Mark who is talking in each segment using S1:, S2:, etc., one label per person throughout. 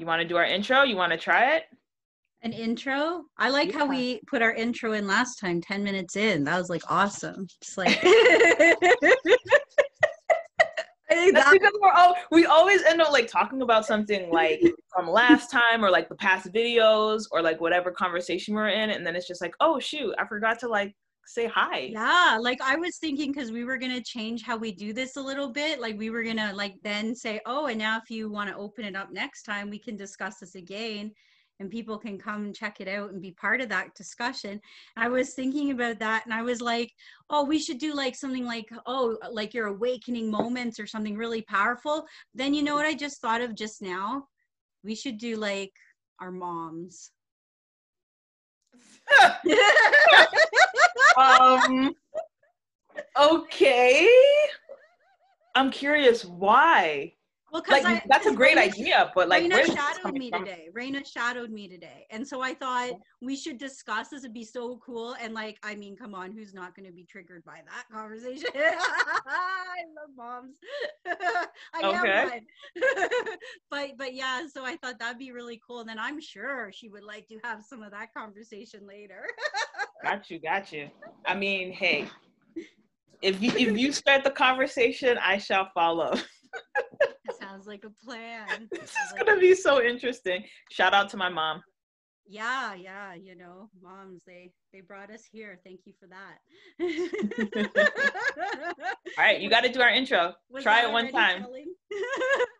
S1: You want to do our intro? You want to try it?
S2: An intro? I like yeah. how we put our intro in last time, 10 minutes in. That was like awesome. It's like
S1: That's because we're all, we always end up like talking about something like from last time or like the past videos or like whatever conversation we're in and then it's just like oh shoot i forgot to like say hi
S2: yeah like i was thinking because we were gonna change how we do this a little bit like we were gonna like then say oh and now if you want to open it up next time we can discuss this again and people can come check it out and be part of that discussion. I was thinking about that and I was like, oh, we should do like something like, oh, like your awakening moments or something really powerful. Then you know what I just thought of just now? We should do like our moms.
S1: um okay. I'm curious why. Well, like I, that's a great Raina, idea, but like
S2: Raina shadowed me from? today. Raina shadowed me today, and so I thought we should discuss this. It'd be so cool, and like, I mean, come on, who's not going to be triggered by that conversation? I love moms. I okay. am one, but but yeah. So I thought that'd be really cool, and then I'm sure she would like to have some of that conversation later.
S1: got you, got you. I mean, hey, if you if you start the conversation, I shall follow
S2: sounds like a plan.
S1: this is like gonna be so interesting. Shout out to my mom.
S2: Yeah, yeah, you know, moms, they they brought us here. Thank you for that.
S1: All right, you got to do our intro. Was Try it one time.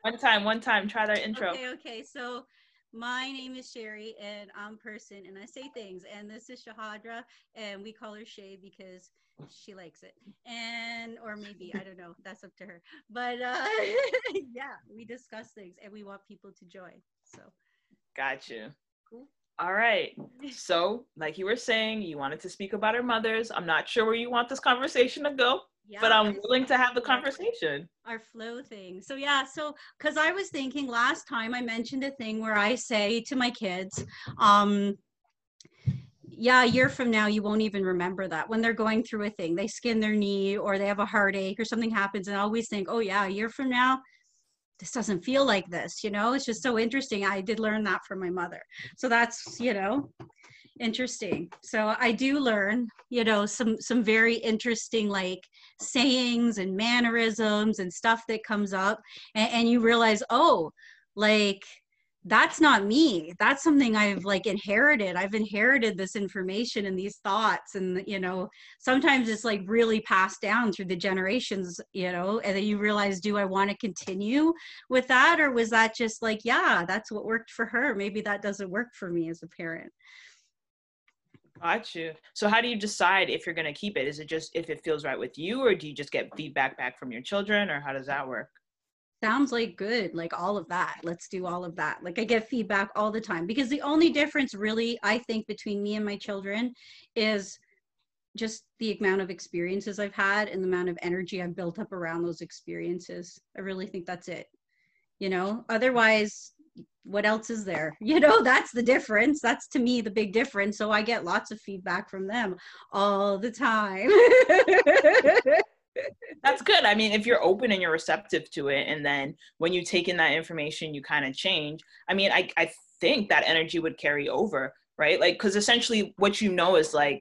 S1: one time, one time. Try that intro.
S2: Okay, okay. So my name is Sherry and I'm person and I say things and this is Shahadra and we call her Shay because she likes it. And or maybe i don't know that's up to her. But uh yeah we discuss things and we want people to join so.
S1: Got you cool. All right. So like you were saying you wanted to speak about our mothers. I'm not sure where you want this conversation to go yeah, but i'm willing to have the conversation
S2: our flow thing so yeah so because i was thinking last time i mentioned a thing where i say to my kids um yeah, a year from now, you won't even remember that when they're going through a thing. They skin their knee or they have a heartache or something happens, and I always think, oh, yeah, a year from now, this doesn't feel like this. You know, it's just so interesting. I did learn that from my mother. So that's, you know, interesting. So i do learn you know some some very interesting like sayings and mannerisms and stuff that comes up and, and you realize oh like that's not me. That's something i've like inherited. I've inherited this information and these thoughts and you know sometimes it's like really passed down through the generations you know and then you realize do i want to continue with that or was that just like yeah that's what worked for her. Maybe that doesn't work for me as a parent
S1: Got you. So how do you decide if you're going to keep it? Is it just if it feels right with you, or do you just get feedback back from your children, or how does that work?
S2: sounds like good like all of that let's do all of that like i get feedback all the time because the only difference really i think between me and my children is just the amount of experiences i've had and the amount of energy i've built up around those experiences i really think that's it you know otherwise what else is there you know that's the difference that's to me the big difference so i get lots of feedback from them all the time
S1: that's good. I mean, if you're open and you're receptive to it, and then when you take in that information, you kind of change. I mean, I, I think that energy would carry over, right? Like, because essentially what you know is like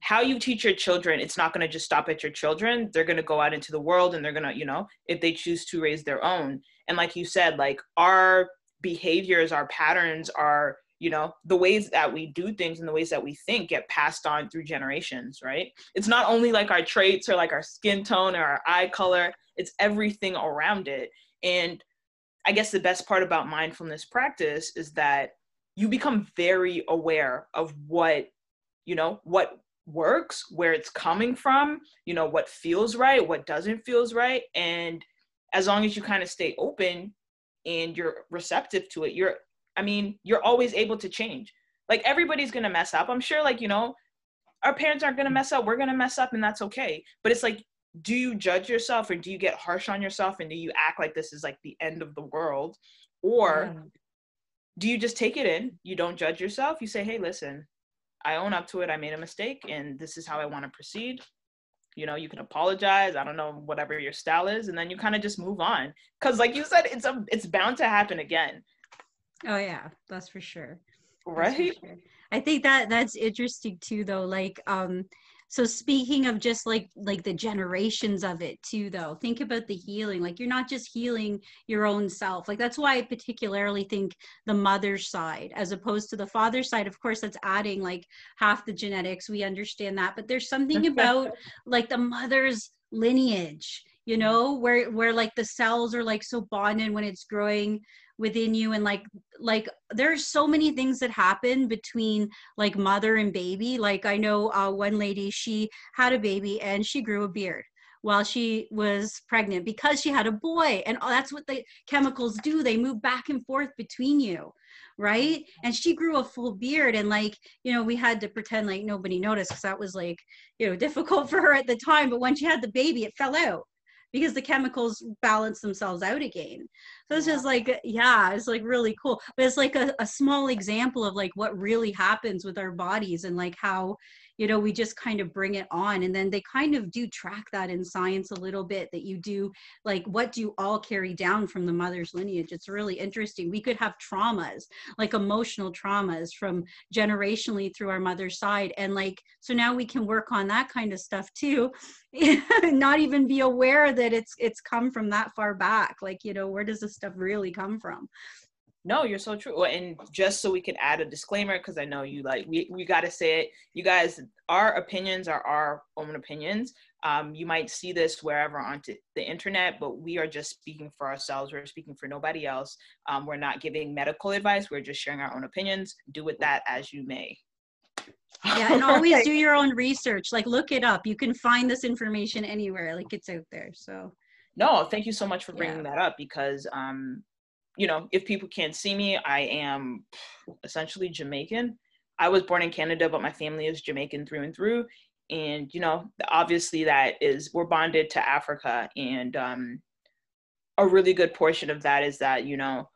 S1: how you teach your children, it's not going to just stop at your children. They're going to go out into the world and they're going to, you know, if they choose to raise their own. And like you said, like our behaviors, our patterns, are you know the ways that we do things and the ways that we think get passed on through generations right? It's not only like our traits or like our skin tone or our eye color. It's everything around it. And i guess the best part about mindfulness practice is that you become very aware of what you know what works where it's coming from you know what feels right what doesn't feels right and as long as you kind of stay open and you're receptive to it you're I mean, you're always able to change. Like everybody's gonna mess up. I'm sure, like, you know, our parents aren't gonna mess up. We're gonna mess up, and that's okay. But it's like, do you judge yourself or do you get harsh on yourself and do you act like this is like the end of the world? Or yeah. do you just take it in? You don't judge yourself. You say, hey, listen, I own up to it. I made a mistake, and this is how I want to proceed. You know, you can apologize. I don't know whatever your style is, and then you kind of just move on. Because, like you said, it's a it's bound to happen again
S2: Oh yeah, that's for sure.
S1: Right.
S2: For sure. I think that that's interesting too though. Like um so speaking of just like like the generations of it too though think about the healing like you're not just healing your own self like that's why i particularly think the mother's side as opposed to the father's side of course that's adding like half the genetics we understand that but there's something about like the mother's lineage you know where where like the cells are like so bonded when it's growing within you and like like there's so many things that happen between like mother and baby. Like i know uh, one lady she had a baby and she grew a beard while she was pregnant because she had a boy. And that's what the chemicals do. They move back and forth between you right? And she grew a full beard. And like you know we had to pretend like nobody noticed because that was like you know difficult for her at the time. But when she had the baby it fell out because the chemicals balance themselves out again. So it's just like, yeah, it's like really cool. But it's like a, a small example of like what really happens with our bodies and like how you know we just kind of bring it on and then they kind of do track that in science a little bit that you do like what do you all carry down from the mother's lineage? It's really interesting. We could have traumas like emotional traumas from generationally through our mother's side and like so now we can work on that kind of stuff too not even be aware that it's it's come from that far back like you know where does this stuff really come from
S1: no, you're so true. And just so we can add a disclaimer, because I know you like we we got to say it. You guys, our opinions are our own opinions. Um, you might see this wherever onto the internet, but we are just speaking for ourselves. We're speaking for nobody else. Um, we're not giving medical advice. We're just sharing our own opinions. Do with that as you may.
S2: yeah, and always do your own research. Like look it up. You can find this information anywhere. Like it's out there. So.
S1: No, thank you so much for bringing yeah. that up because um, you know, if people can't see me, I am essentially Jamaican. I was born in Canada, but my family is Jamaican through and through. And, you know, obviously that is, we're bonded to Africa. And um, a really good portion of that is that, you know,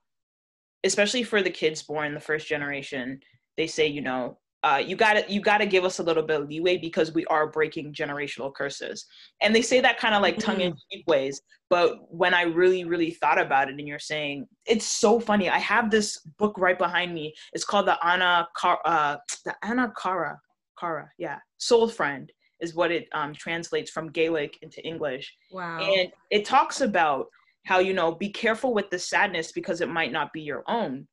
S1: especially for the kids born the first generation, they say, you know, uh, you got to you got to give us a little bit of leeway because we are breaking generational curses. And they say that kind of like mm-hmm. tongue-in-cheek ways but when i really really thought about it and you're saying it's so funny. I have this book right behind me. It's called the anna Car- uh, the Anam Cara Cara yeah. Soul friend is what it um, translates from gaelic into english.
S2: Wow.
S1: And it talks about how you know be careful with the sadness because it might not be your own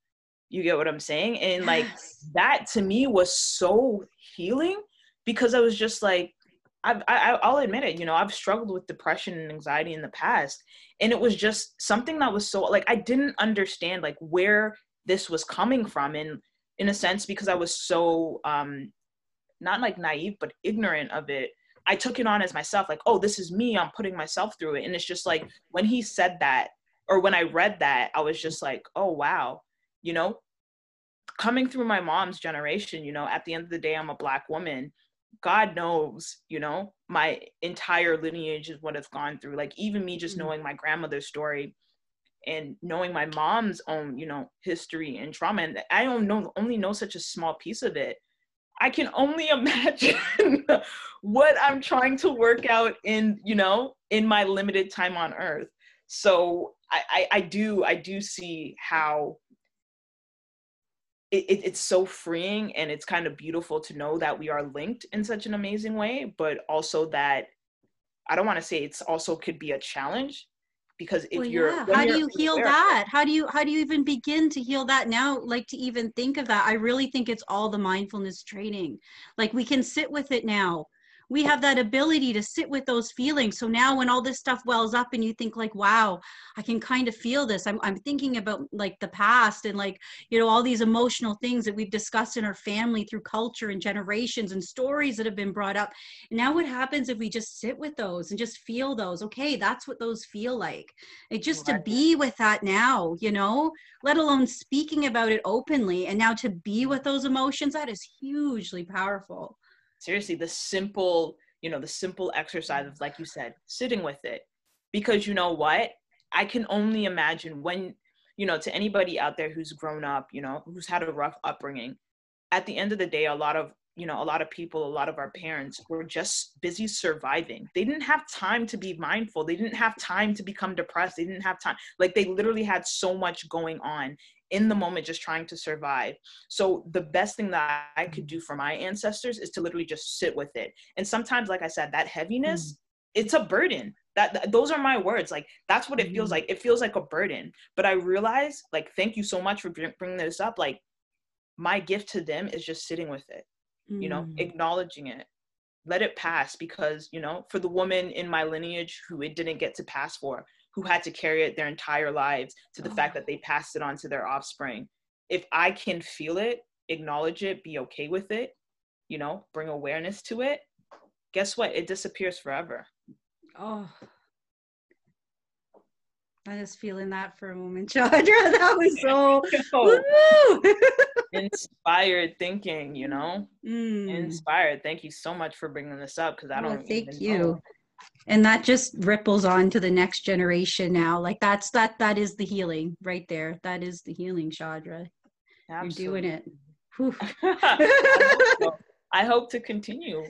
S1: you get what I'm saying? And yes. like that to me was so healing because I was just like, I've, I, I'll admit it, you know, I've struggled with depression and anxiety in the past. And it was just something that was so like, I didn't understand like where this was coming from. And in a sense, because I was so, um, not like naive, but ignorant of it. I took it on as myself, like, oh, this is me. I'm putting myself through it. And it's just like when he said that, or when I read that, I was just like, oh, wow you know coming through my mom's generation you know at the end of the day i'm a black woman. God knows you know my entire lineage is what it's gone through. Like even me just mm-hmm. knowing my grandmother's story and knowing my mom's own you know history and trauma and i don't know only know such a small piece of it. I can only imagine what i'm trying to work out in you know in my limited time on earth. So I, I, I do i do see how it, it's so freeing and it's kind of beautiful to know that we are linked in such an amazing way but also that i don't want to say it's also could be a challenge because if well, you're
S2: yeah. how do you heal that? how do you how do you even begin to heal that now like to even think of that? I really think it's all the mindfulness training. Like we can sit with it now we have that ability to sit with those feelings. So now when all this stuff wells up and you think like wow i can kind of feel this. I'm, I'm thinking about like the past and like you know all these emotional things that we've discussed in our family through culture and generations and stories that have been brought up. And now what happens if we just sit with those and just feel those? Okay that's what those feel like. It just right. to be with that now you know let alone speaking about it openly. And now to be with those emotions that is hugely powerful
S1: seriously the simple you know the simple exercise of like you said sitting with it. Because you know what? I can only imagine when you know to anybody out there who's grown up you know who's had a rough upbringing at the end of the day a lot of you know a lot of people a lot of our parents were just busy surviving. They didn't have time to be mindful. They didn't have time to become depressed. They didn't have time like they literally had so much going on in the moment just trying to survive. So the best thing that i could do for my ancestors is to literally just sit with it. And sometimes like i said that heaviness mm. it's a burden. That, that, those are my words. Like that's what it feels mm-hmm. like. It feels like a burden. But i realize like thank you so much for bringing this up. Like my gift to them is just sitting with it. You know mm. acknowledging it let it pass because you know for the woman in my lineage who it didn't get to pass for who had to carry it their entire lives to the oh. fact that they passed it on to their offspring if i can feel it acknowledge it be okay with it you know bring awareness to it guess what it disappears forever
S2: oh I was feeling that for a moment, Chandra. That was so
S1: inspired thinking, you know? Mm. Inspired. Thank you so much for bringing this up because I don't. Well,
S2: thank you. Know. And that just ripples on to the next generation now. Like that's that that is the healing right there. That is the healing, Chandra. Absolutely. You're doing it.
S1: I, hope I hope to continue.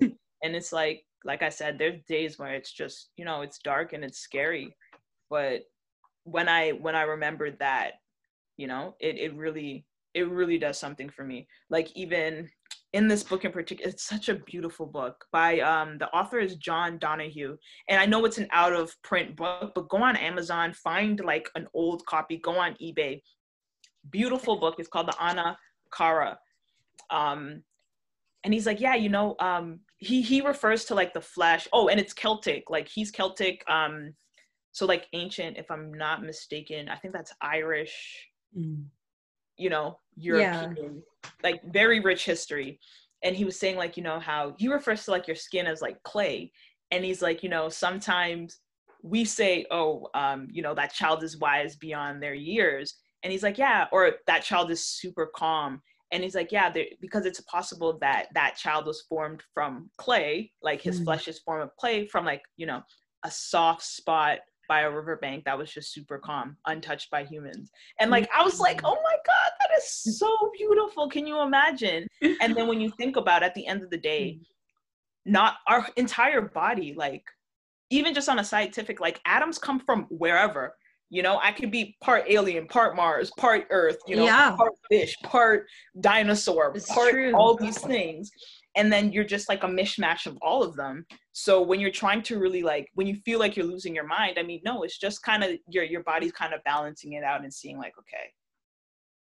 S1: And it's like, like I said, there's days where it's just, you know, it's dark and it's scary. But when I when I remembered that, you know, it it really it really does something for me. Like even in this book in particular, it's such a beautiful book by um the author is John Donohue. And I know it's an out of print book, but go on Amazon, find like an old copy, go on eBay. Beautiful book. It's called the Anam Cara. Um and he's like, yeah, you know, um he he refers to like the flesh. Oh, and it's Celtic. Like he's Celtic um so like ancient if i'm not mistaken i think that's irish mm. you know european yeah. like very rich history and he was saying like you know how he refers to like your skin as like clay and he's like you know sometimes we say oh um you know that child is wise beyond their years and he's like yeah or that child is super calm and he's like yeah because it's possible that that child was formed from clay like his mm. flesh is formed of clay from like you know a soft spot by a riverbank that was just super calm, untouched by humans. And like I was like, mm-hmm. oh my God, that is so beautiful. Can you imagine? And then when you think about it, at the end of the day, mm-hmm. not our entire body, like even just on a scientific, like atoms come from wherever. You know, I could be part alien, part Mars, part Earth, you know, yeah. part fish, part dinosaur, it's part true. all these things and then you're just like a mishmash of all of them. So when you're trying to really like when you feel like you're losing your mind i mean no it's just kind of your your body's kind of balancing it out and seeing like okay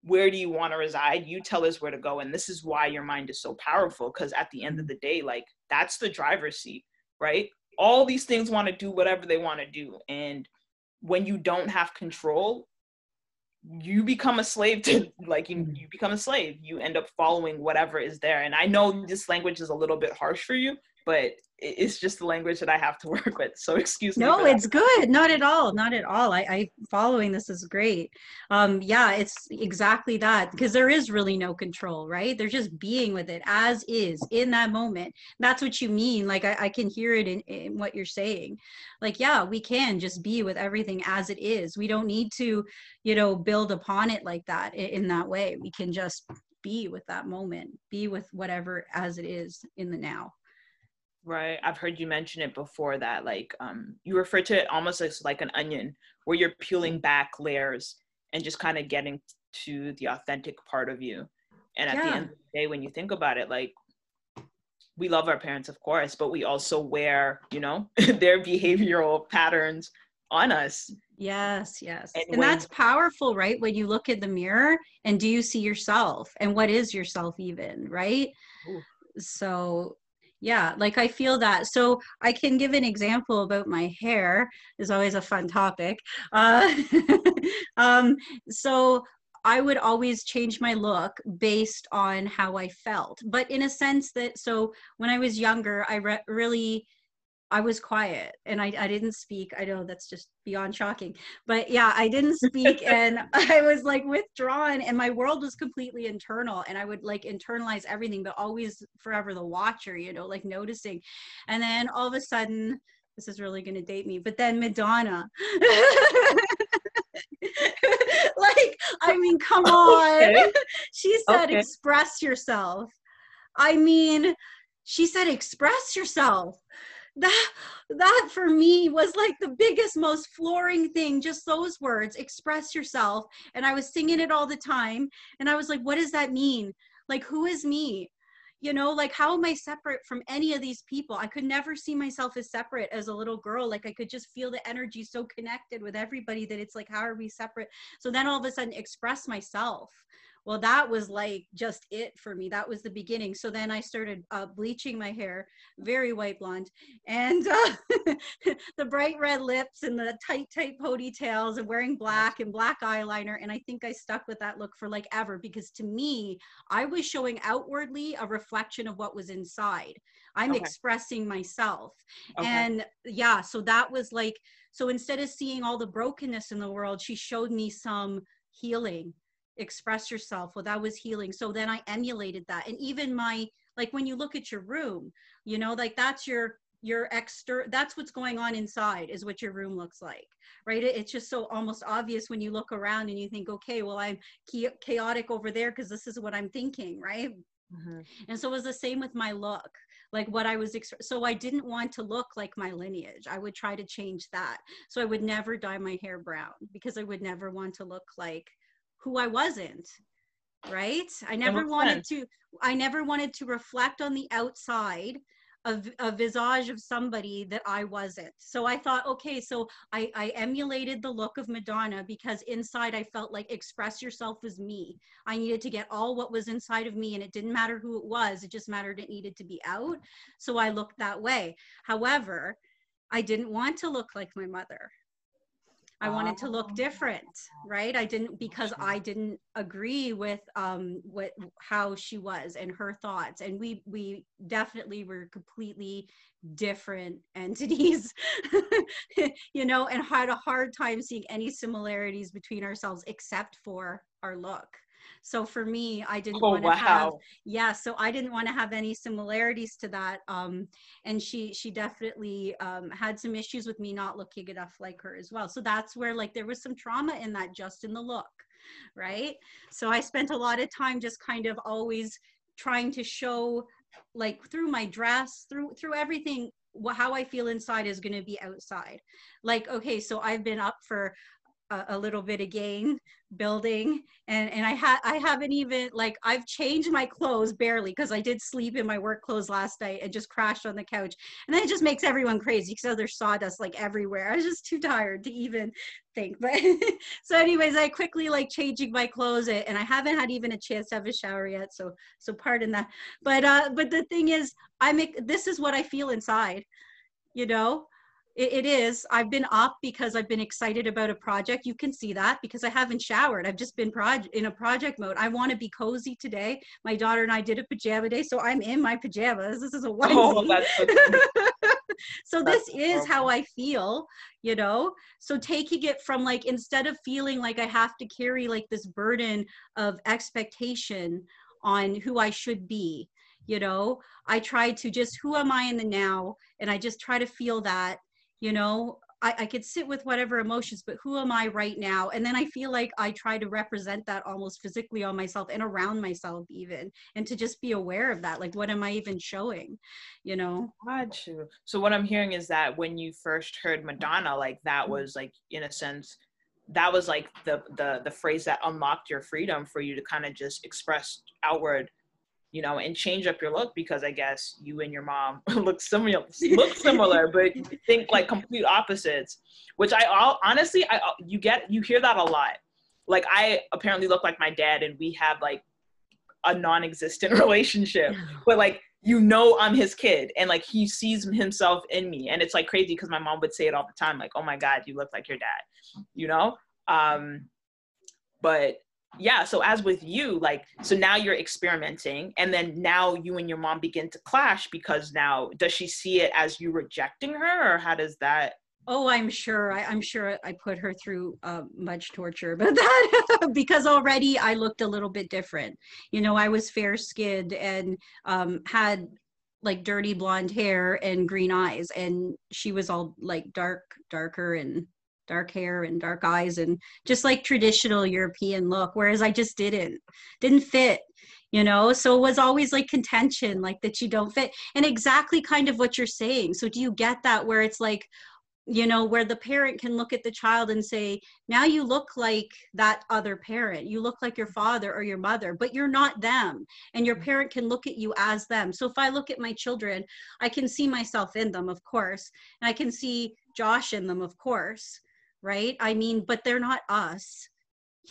S1: where do you want to reside? You tell us where to go and this is why your mind is so powerful because at the end of the day like that's the driver's seat right? All these things want to do whatever they want to do and when you don't have control you become a slave to like you, mm-hmm. you become a slave you end up following whatever is there and i know this language is a little bit harsh for you but it's just the language that I have to work with. So excuse
S2: me. No, it's good. Not at all. Not at all. I, I following this is great. Um, yeah, it's exactly that because there is really no control, right? They're just being with it as is in that moment. That's what you mean. Like I, I can hear it in, in what you're saying. Like, yeah, we can just be with everything as it is. We don't need to, you know, build upon it like that in, in that way. We can just be with that moment, be with whatever as it is in the now.
S1: Right. I've heard you mention it before that like um you refer to it almost as like an onion where you're peeling back layers and just kind of getting to the authentic part of you. And at yeah. the end of the day when you think about it like we love our parents of course, but we also wear, you know, their behavioral patterns on us.
S2: Yes, yes. And, and when, that's powerful, right? When you look in the mirror and do you see yourself and what is yourself even, right? Ooh. So yeah like i feel that so i can give an example about my hair is always a fun topic uh, um, so i would always change my look based on how i felt but in a sense that so when i was younger i re- really I was quiet and I, I didn't speak. I know that's just beyond shocking, but yeah, I didn't speak and I was like withdrawn and my world was completely internal and I would like internalize everything, but always forever the watcher, you know, like noticing. And then all of a sudden, this is really going to date me, but then Madonna. like, I mean, come on. Okay. she said, okay. express yourself I mean, she said, express yourself. That that for me was like the biggest, most flooring thing. Just those words, express yourself. And I was singing it all the time. And I was like, what does that mean? Like, who is me? you know like how am i separate from any of these people i could never see myself as separate as a little girl like i could just feel the energy so connected with everybody that it's like how are we separate so then all of a sudden express myself well that was like just it for me that was the beginning. So then i started uh, bleaching my hair very white blonde and uh, the bright red lips and the tight tight ponytails and wearing black and black eyeliner and i think i stuck with that look for like ever because to me i was showing outwardly a reflection of what was inside. I'm okay. expressing myself. Okay. and yeah so that was like so instead of seeing all the brokenness in the world she showed me some healing express yourself well that was healing. So then i emulated that. And even my like when you look at your room you know like that's your your extra that's what's going on inside is what your room looks like right? It, it's just so almost obvious when you look around and you think okay well i'm chaotic over there because this is what i'm thinking right? Mm-hmm. and so it was the same with my look like what i was so i didn't want to look like my lineage. I would try to change that. So i would never dye my hair brown because i would never want to look like who I wasn't right? I never wanted sense. to i never wanted to reflect on the outside of a visage of somebody that i wasn't. So i thought okay so I, I emulated the look of madonna because inside i felt like express yourself as me. I needed to get all what was inside of me and it didn't matter who it was it just mattered it needed to be out. So i looked that way. However i didn't want to look like my mother I wanted to look different, right? I didn't because I didn't agree with um what how she was and her thoughts and we we definitely were completely different entities you know and had a hard time seeing any similarities between ourselves except for our look so for me, I didn't oh, want to wow. have yeah, so I didn't want to have any similarities to that. Um, and she she definitely um, had some issues with me not looking enough like her as well. So that's where like there was some trauma in that just in the look, right? So I spent a lot of time just kind of always trying to show like through my dress through through everything how I feel inside is going to be outside. Like, okay, so I've been up for a, a little bit again building. And and i had i haven't even like i've changed my clothes barely because i did sleep in my work clothes last night and just crashed on the couch. And then it just makes everyone crazy because there's sawdust like everywhere. I was just too tired to even think. But so anyways i quickly like changing my clothes and i haven't had even a chance to have a shower yet so so pardon that. But uh but the thing is i make this is what i feel inside you know it, it is. I've been up because I've been excited about a project. You can see that because I haven't showered. I've just been project in a project mode. I want to be cozy today. My daughter and I did a pajama day, so I'm in my pajamas. This is a onesie. Oh, so, so this is how I feel, you know. So taking it from like instead of feeling like I have to carry like this burden of expectation on who I should be, you know, I try to just who am I in the now, and I just try to feel that you know I, I could sit with whatever emotions but who am i right now? And then i feel like i try to represent that almost physically on myself and around myself even and to just be aware of that like what am i even showing you know?
S1: Got you. So what i'm hearing is that when you first heard madonna like that mm-hmm. was like in a sense that was like the the the phrase that unlocked your freedom for you to kind of just express outward you know, and change up your look because I guess you and your mom look similar, look similar, but think like complete opposites. Which I all honestly, I you get you hear that a lot. Like I apparently look like my dad, and we have like a non-existent relationship, but like you know I'm his kid, and like he sees himself in me, and it's like crazy because my mom would say it all the time, like, "Oh my God, you look like your dad," you know. Um, but yeah so as with you like so now you're experimenting and then now you and your mom begin to clash because now does she see it as you rejecting her or how does that
S2: oh i'm sure I, am sure i put her through uh, much torture but that because already i looked a little bit different. You know i was fair skinned and um, had like dirty blonde hair and green eyes and she was all like dark darker and dark hair and dark eyes and just like traditional European look, whereas I just didn't didn't fit. you know? So it was always like contention like that you don't fit and exactly kind of what you're saying. So do you get that where it's like you know where the parent can look at the child and say now you look like that other parent. You look like your father or your mother but you're not them and your mm-hmm. parent can look at you as them. So if i look at my children i can see myself in them of course and i can see josh in them of course right? I mean but they're not us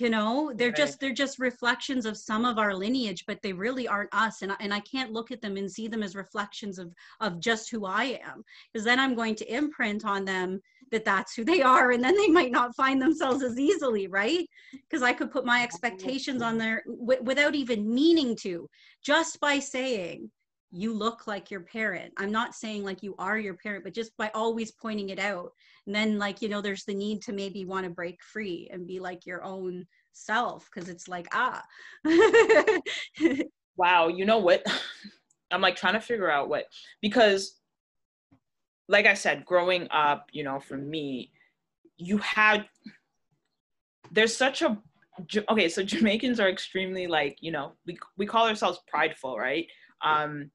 S2: you know? They're right. just they're just reflections of some of our lineage but they really aren't us and, and i can't look at them and see them as reflections of of just who i am because then i'm going to imprint on them that that's who they are and then they might not find themselves as easily right? Because i could put my expectations on there w- without even meaning to just by saying you look like your parent. I'm not saying like you are your parent but just by always pointing it out. And then like you know there's the need to maybe want to break free and be like your own self because it's like ah.
S1: Wow you know what? I'm like trying to figure out what because like i said growing up you know for me you had there's such a okay so jamaicans are extremely like you know we, we call ourselves prideful right um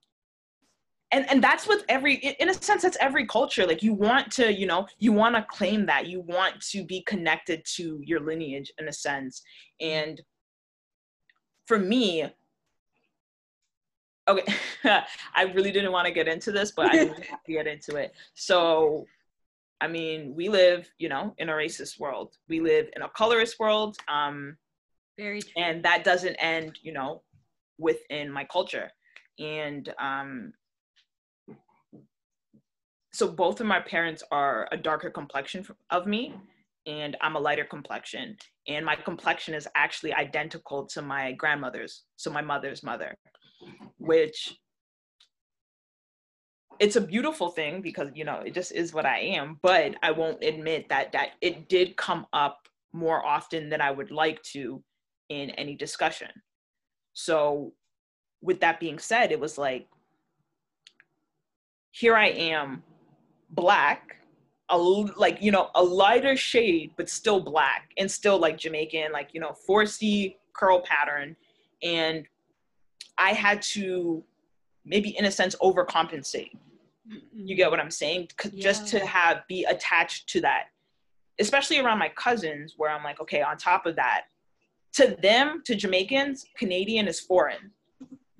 S1: and and that's with every in a sense that's every culture. Like you want to you know you want to claim that. You want to be connected to your lineage in a sense. And for me okay i really didn't want to get into this but i have to get into it. So i mean we live you know in a racist world. We live in a colorist world um
S2: very true.
S1: and that doesn't end you know within my culture and um so both of my parents are a darker complexion of me and i'm a lighter complexion and my complexion is actually identical to my grandmother's so my mother's mother which it's a beautiful thing because you know it just is what i am but i won't admit that that it did come up more often than i would like to in any discussion. So with that being said it was like here i am black, a like you know a lighter shade, but still black and still like Jamaican, like you know 4C curl pattern, and I had to maybe in a sense overcompensate. Mm-hmm. You get what I'm saying? Yeah. Just to have be attached to that, especially around my cousins, where I'm like, okay, on top of that, to them, to Jamaicans, Canadian is foreign,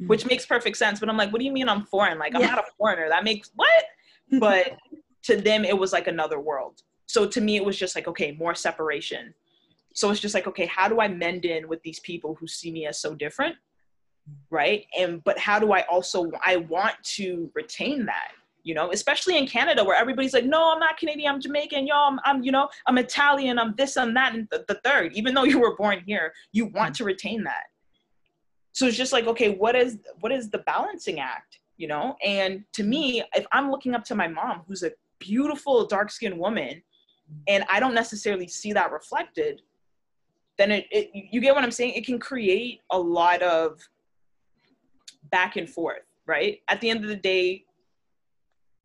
S1: Mm-hmm. which makes perfect sense. But I'm like, what do you mean I'm foreign? Like, I'm yeah. not a foreigner. That makes what? But to them it was like another world so to me it was just like okay more separation so it's just like okay how do i mend in with these people who see me as so different right and but how do i also i want to retain that you know especially in canada where everybody's like no i'm not canadian i'm jamaican yo i'm, I'm you know i'm italian i'm this i'm that and the, the third even though you were born here you want mm-hmm. to retain that so it's just like okay what is what is the balancing act you know and to me if i'm looking up to my mom who's a beautiful dark skinned woman and I don't necessarily see that reflected, then it, it, you get what I'm saying? It can create a lot of back and forth, right? At the end of the day,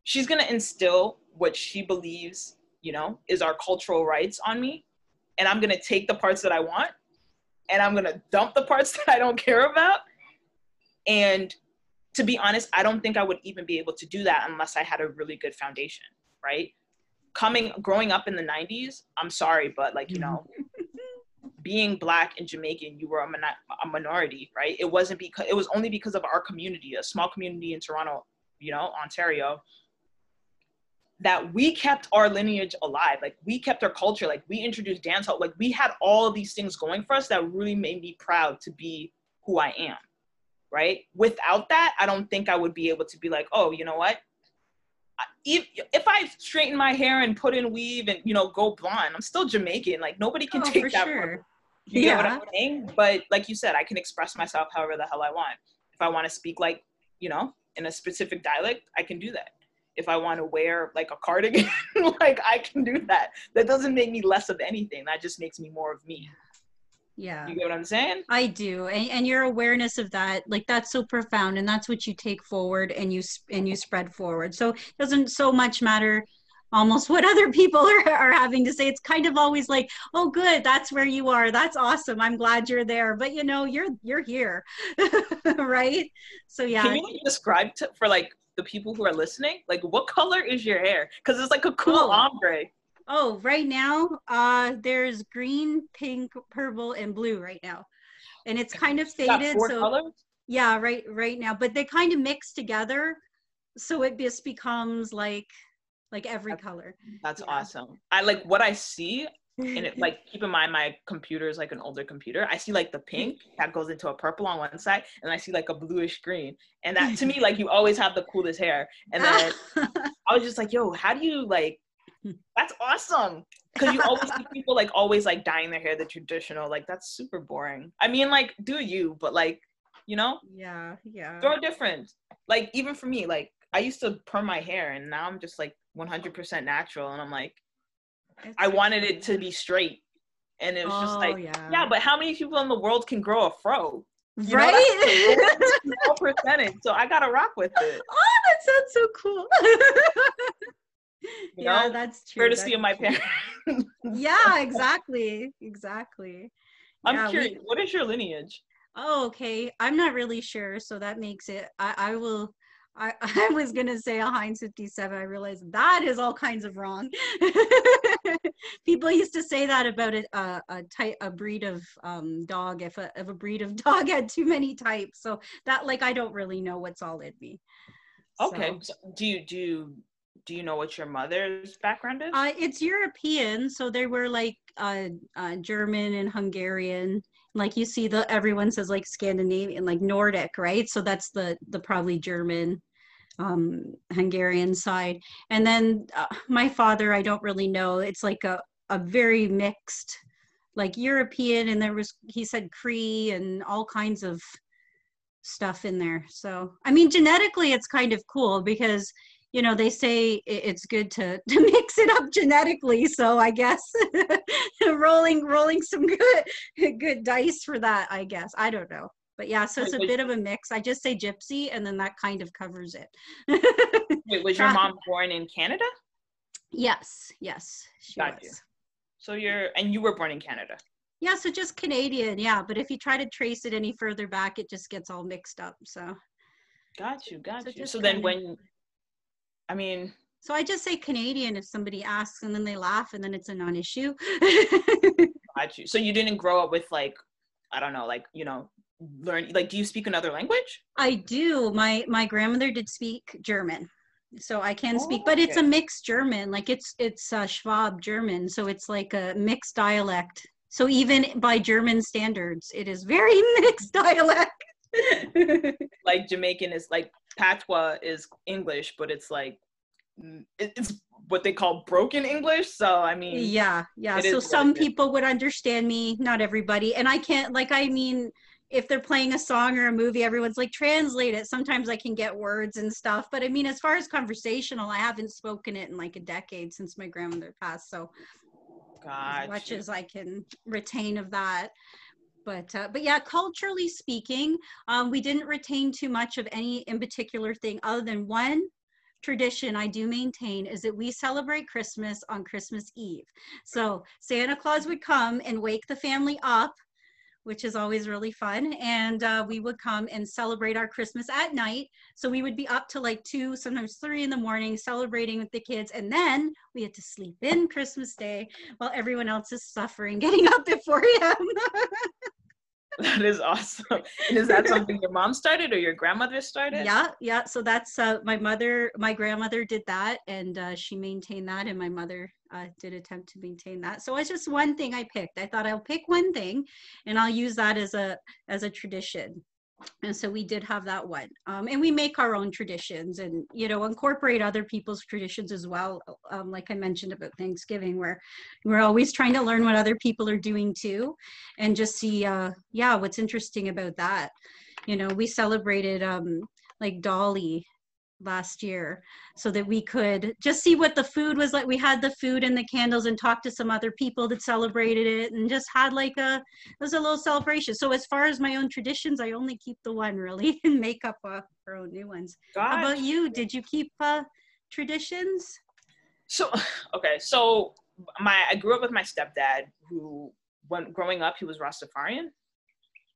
S1: she's gonna instill what she believes, you know, is our cultural rights on me. And I'm gonna take the parts that I want and I'm gonna dump the parts that I don't care about. And to be honest, I don't think I would even be able to do that unless I had a really good foundation right? Coming, growing up in the 90s, I'm sorry, but like, you know, being black and Jamaican, you were a, a minority, right? It wasn't because, it was only because of our community, a small community in Toronto, you know, Ontario, that we kept our lineage alive. Like we kept our culture. Like we introduced dancehall. Like we had all these things going for us that really made me proud to be who I am. Right. Without that, I don't think I would be able to be like, oh, you know what? if, if I straighten my hair and put in weave and you know go blonde, I'm still Jamaican. Like nobody can oh, take that. Sure. You yeah. what I'm saying? But like you said, I can express myself however the hell I want. If I want to speak like you know in a specific dialect, I can do that. If I want to wear like a cardigan, like I can do that. That doesn't make me less of anything. That just makes me more of me.
S2: Yeah.
S1: You get what i'm saying?
S2: I do and, and your awareness of that like that's so profound and that's what you take forward and you and you spread forward. So it doesn't so much matter almost what other people are, are having to say. It's kind of always like oh good that's where you are. That's awesome. I'm glad you're there. But you know you're you're here right? So yeah.
S1: Can you like, describe to, for like the people who are listening? Like what color is your hair? Because it's like a cool oh. ombre.
S2: Oh right now uh there's green pink purple and blue right now. And it's kind of faded so colors? yeah right right now. But they kind of mix together so it just becomes like like every color.
S1: That's yeah. awesome. I like what i see and it like keep in mind my computer is like an older computer. I see like the pink that goes into a purple on one side and i see like a bluish green. And that to me like you always have the coolest hair. And then i was just like yo how do you like that's awesome. Because you always see people like always like dyeing their hair the traditional like that's super boring. I mean like do you but like you know?
S2: Yeah yeah.
S1: Throw different. Like even for me like i used to perm my hair and now i'm just like 100% natural and i'm like i wanted it to be straight and it was oh, just like yeah. yeah but how many people in the world can grow a fro
S2: you right
S1: know, percentage so i gotta rock with it
S2: oh that sounds so cool
S1: You yeah, know? that's true. Courtesy that's of my true.
S2: parents. yeah, exactly. Exactly.
S1: I'm
S2: yeah,
S1: curious, we, what is your lineage?
S2: Oh, okay. I'm not really sure. So that makes it, I, I will, I, I was going to say a Heinz 57. I realized that is all kinds of wrong. People used to say that about a, a, a type, a breed of um, dog, if a, if a breed of dog had too many types. So that, like, I don't really know what's all in me.
S1: Okay. So. so do you, do you do you know what your mother's background is?
S2: Uh, it's European, so they were like uh, uh, German and Hungarian. Like you see, the everyone says like Scandinavian, like Nordic, right? So that's the the probably German, um, Hungarian side. And then uh, my father, I don't really know. It's like a a very mixed, like European, and there was he said Cree and all kinds of stuff in there. So I mean, genetically, it's kind of cool because you know they say it's good to to mix it up genetically so i guess rolling rolling some good good dice for that i guess i don't know but yeah so it's a bit of a mix. I just say gypsy and then that kind of covers it.
S1: Wait, was your mom born in canada?
S2: Yes yes
S1: she Got was. you. So you're and you were born in canada?
S2: Yeah so just canadian yeah but if you try to trace it any further back it just gets all mixed up so.
S1: Got you got so you. so then when I mean,
S2: so I just say Canadian if somebody asks and then they laugh and then it's a non-issue.
S1: got you. So you didn't grow up with like, I don't know, like, you know, learn like do you speak another language?
S2: I do. My my grandmother did speak German. So I can oh, speak, but it's a mixed German. Like it's it's uh, Schwab German, so it's like a mixed dialect. So even by German standards, it is very mixed dialect.
S1: like Jamaican is like patois is English, but it's like it's what they call broken English. So I mean,
S2: yeah, yeah. So some people would understand me, not everybody, and I can't. Like, I mean, if they're playing a song or a movie, everyone's like translate it. Sometimes I can get words and stuff, but I mean, as far as conversational, I haven't spoken it in like a decade since my grandmother passed. So,
S1: gotcha.
S2: as much as I can retain of that but uh, but yeah culturally speaking um, we didn't retain too much of any in particular thing other than one tradition I do maintain is that we celebrate Christmas on Christmas Eve. So Santa Claus would come and wake the family up, which is always really fun. And uh, we would come and celebrate our Christmas at night. So we would be up to like two, sometimes three in the morning celebrating with the kids. And then we had to sleep in Christmas Day while everyone else is suffering getting up at 4 a.m.
S1: that is awesome. And is that something your mom started or your grandmother started?
S2: Yeah, yeah. So that's uh, my mother, my grandmother did that, and uh, she maintained that, and my mother uh, did attempt to maintain that. So it's just one thing I picked. I thought I'll pick one thing, and I'll use that as a as a tradition and so we did have that one. Um, and we make our own traditions and you know incorporate other people's traditions as well um, like i mentioned about thanksgiving where we're always trying to learn what other people are doing too and just see uh, yeah what's interesting about that. You know we celebrated um, like Diwali last year so that we could just see what the food was like. We had the food and the candles and talked to some other people that celebrated it and just had like a it was a little celebration. So as far as my own traditions i only keep the one really and make up uh, our own new ones. How about you? Did you keep uh, traditions?
S1: So okay, so my I grew up with my stepdad who when growing up he was Rastafarian,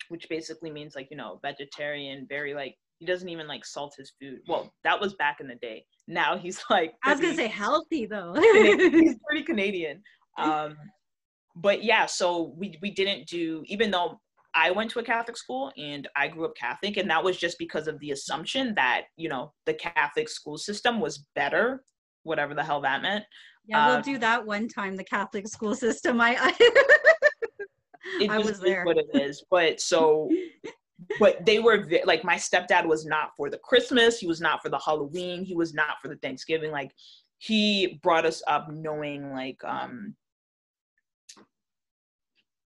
S1: which basically means like, you know, vegetarian, very like he doesn't even like salt his food. Well, that was back in the day. Now he's like
S2: I was gonna say healthy though.
S1: he's pretty Canadian. Um but yeah, so we we didn't do even though I went to a Catholic school and I grew up Catholic, and that was just because of the assumption that, you know, the Catholic school system was better, whatever the hell that meant.
S2: Yeah, we'll uh, do that one time, the Catholic school system. I I, I was there.
S1: What it is. But so but they were like my stepdad was not for the Christmas, he was not for the Halloween, he was not for the Thanksgiving. Like he brought us up knowing like um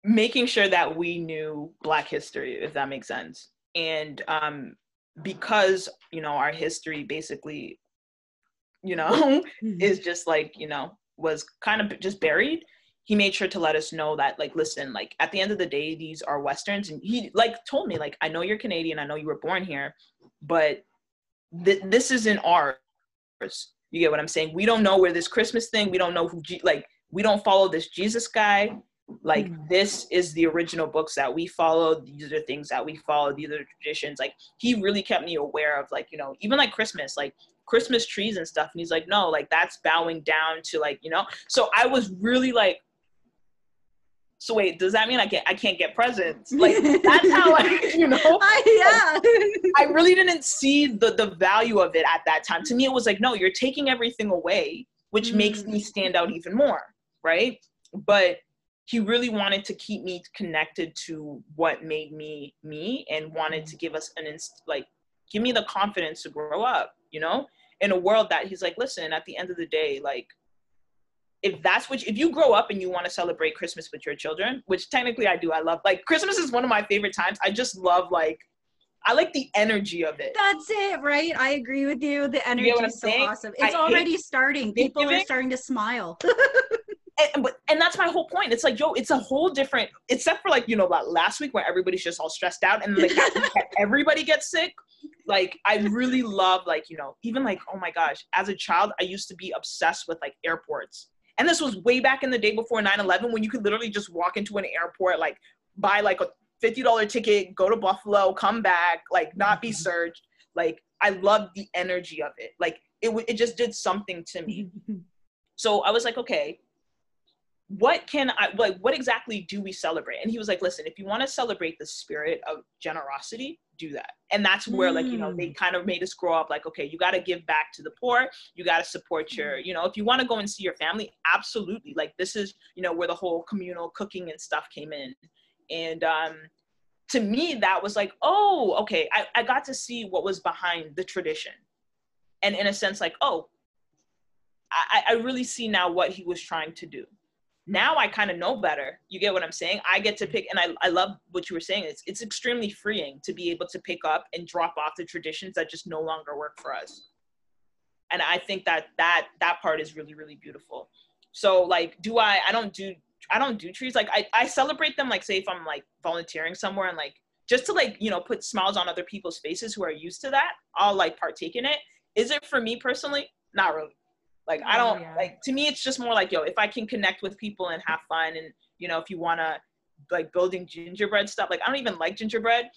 S1: making sure that we knew black history if that makes sense and um because you know our history basically you know mm-hmm. is just like you know was kind of just buried he made sure to let us know that like listen like at the end of the day these are westerns and he like told me like i know you're canadian i know you were born here but th- this isn't ours. You get what i'm saying? We don't know where this christmas thing we don't know who G- like we don't follow this jesus guy. Like mm-hmm. this is the original books that we follow these are things that we follow these are traditions like he really kept me aware of like you know even like christmas like christmas trees and stuff and he's like no like that's bowing down to like you know? So i was really like so wait does that mean i can't i can't get presents? Like that's how i you know? I, yeah. I really didn't see the the value of it at that time. To me it was like no you're taking everything away which mm. makes me stand out even more right? But he really wanted to keep me connected to what made me me and wanted to give us an inst- like give me the confidence to grow up you know? In a world that he's like listen at the end of the day like if that's what if you grow up and you want to celebrate christmas with your children which technically i do i love like christmas is one of my favorite times i just love like I like the energy of it.
S2: That's it, right? I agree with you. The energy you know is so saying? awesome. It's I already starting. People are starting to smile.
S1: and, but, and that's my whole point. It's like, yo, it's a whole different, except for like, you know, what last week where everybody's just all stressed out and like everybody gets sick. Like, I really love, like, you know, even like, oh my gosh, as a child, I used to be obsessed with like airports. And this was way back in the day before 9 11 when you could literally just walk into an airport, like, buy like a $50 ticket, go to Buffalo, come back, like, not be mm-hmm. searched. Like, I love the energy of it. Like, it, it just did something to me. So I was like, okay, what can I like what exactly do we celebrate? And he was like, listen, if you want to celebrate the spirit of generosity, do that. And that's where mm. like, you know, they mm. kind of made us grow up like, okay, you got to give back to the poor, you got to support your, mm. you know, if you want to go and see your family, absolutely. Like this is, you know, where the whole communal cooking and stuff came in. And um to me that was like, oh, okay, I, I got to see what was behind the tradition. And in a sense, like, oh, I, I really see now what he was trying to do now I kind of know better. You get what I'm saying? I get to pick, and I, I love what you were saying. It's, it's extremely freeing to be able to pick up and drop off the traditions that just no longer work for us. And I think that that that part is really really beautiful. So like, do I? I don't do I don't do trees. Like I I celebrate them. Like say if I'm like volunteering somewhere and like just to like you know put smiles on other people's faces who are used to that. I'll like partake in it. Is it for me personally? Not really. Like I don't oh, yeah. like to me it's just more like yo, if I can connect with people and have fun and you know, if you wanna like building gingerbread stuff, like I don't even like gingerbread.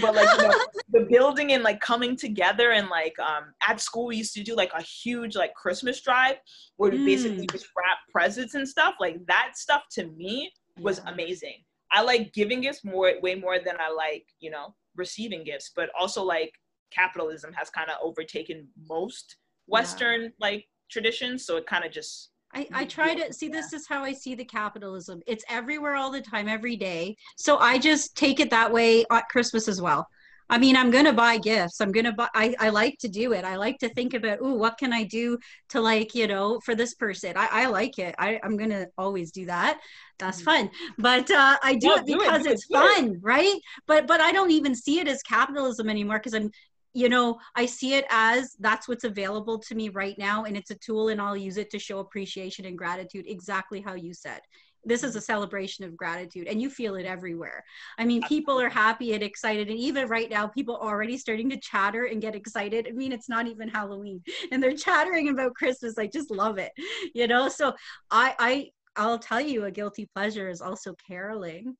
S1: But like you know, the building and like coming together and like um at school we used to do like a huge like Christmas drive where we mm. basically just wrap presents and stuff. Like that stuff to me was yeah. amazing. I like giving gifts more way more than I like, you know, receiving gifts, but also like capitalism has kind of overtaken most Western yeah. like traditions. So it kind of just
S2: I, I try to see this is how I see the capitalism. It's everywhere all the time, every day. So I just take it that way at Christmas as well. I mean, I'm gonna buy gifts. I'm gonna buy. I, I like to do it. I like to think about, oh, what can I do to like, you know, for this person. I, I like it. I, I'm gonna always do that. That's mm. fun. But uh, I do it because do it, it's fun, right? But but I don't even see it as capitalism anymore because I'm you know i see it as that's what's available to me right now and it's a tool and i'll use it to show appreciation and gratitude exactly how you said. This is a mm-hmm. celebration of gratitude and you feel it everywhere. I mean people are happy and excited and even right now people are already starting to chatter and get excited. I mean it's not even halloween and they're chattering about christmas i just love it you know? So i i i'll tell you a guilty pleasure is also caroling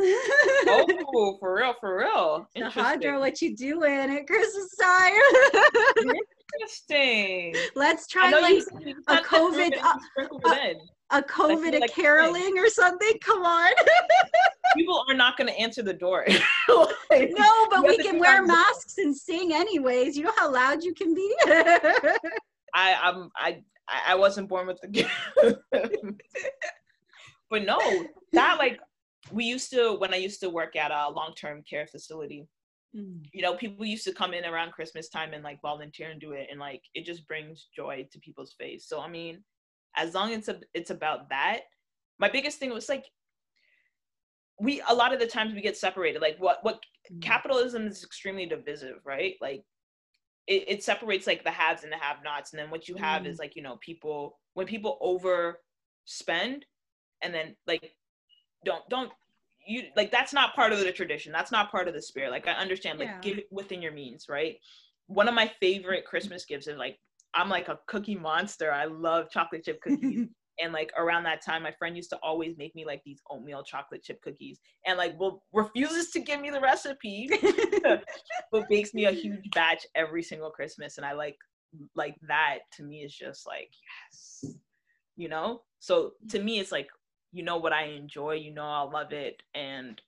S1: oh, for real, for real.
S2: Shahadra, what you doing at Christmas time?
S1: Interesting.
S2: Let's try like a COVID, uh, uh, a, a, COVID, like a caroling or something. Come on.
S1: People are not going to answer the door.
S2: like, no, but we can wear masks and sing anyways. You know how loud you can be.
S1: I, I'm, I, I wasn't born with the. but no, that like we used to when I used to work at a long-term care facility. Mm. You know, people used to come in around Christmas time and like volunteer and do it, and like it just brings joy to people's face. So I mean, as long as it's, a, it's about that, my biggest thing was like we a lot of the times we get separated. Like what what mm. capitalism is extremely divisive, right? Like it, it separates like the haves and the have-nots, and then what you have mm. is like you know people when people overspend, and then like don't don't you like that's not part of the tradition. That's not part of the spirit. Like i understand like yeah. give it within your means right? One of my favorite christmas gifts is like i'm like a cookie monster. I love chocolate chip cookies. And like around that time my friend used to always make me like these oatmeal chocolate chip cookies and like well refuses to give me the recipe but bakes me a huge batch every single christmas. And i like like that to me is just like yes you know? So to me it's like you know what I enjoy, you know I love it, and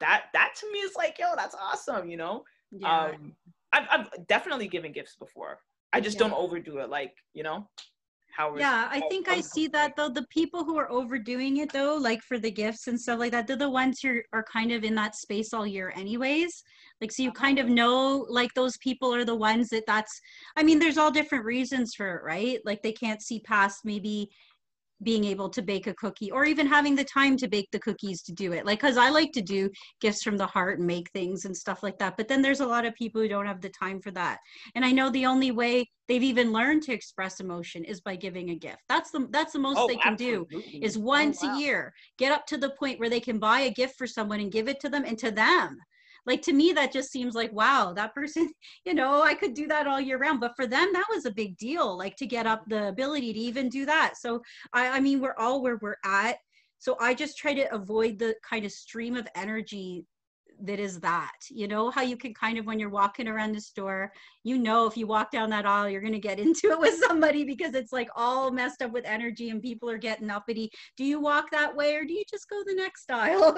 S1: that that to me is like, yo, that's awesome, you know. Yeah. Um, I've I've definitely given gifts before. I just yeah. don't overdo it, like you know.
S2: How yeah, I think I see that though. The people who are overdoing it though, like for the gifts and stuff like that, they're the ones who are kind of in that space all year, anyways. Like, so you kind of know, like those people are the ones that that's. I mean, there's all different reasons for it, right? Like they can't see past maybe being able to bake a cookie or even having the time to bake the cookies to do it like because i like to do gifts from the heart and make things and stuff like that but then there's a lot of people who don't have the time for that and i know the only way they've even learned to express emotion is by giving a gift that's the that's the most oh, they can absolutely. do is once oh, wow. a year get up to the point where they can buy a gift for someone and give it to them and to them like to me that just seems like wow that person you know i could do that all year round. But for them that was a big deal like to get up the ability to even do that. So i i mean we're all where we're at. So i just try to avoid the kind of stream of energy that is that you know how you can kind of when you're walking around the store you know if you walk down that aisle you're going to get into it with somebody because it's like all messed up with energy and people are getting uppity. Do you walk that way or do you just go the next aisle?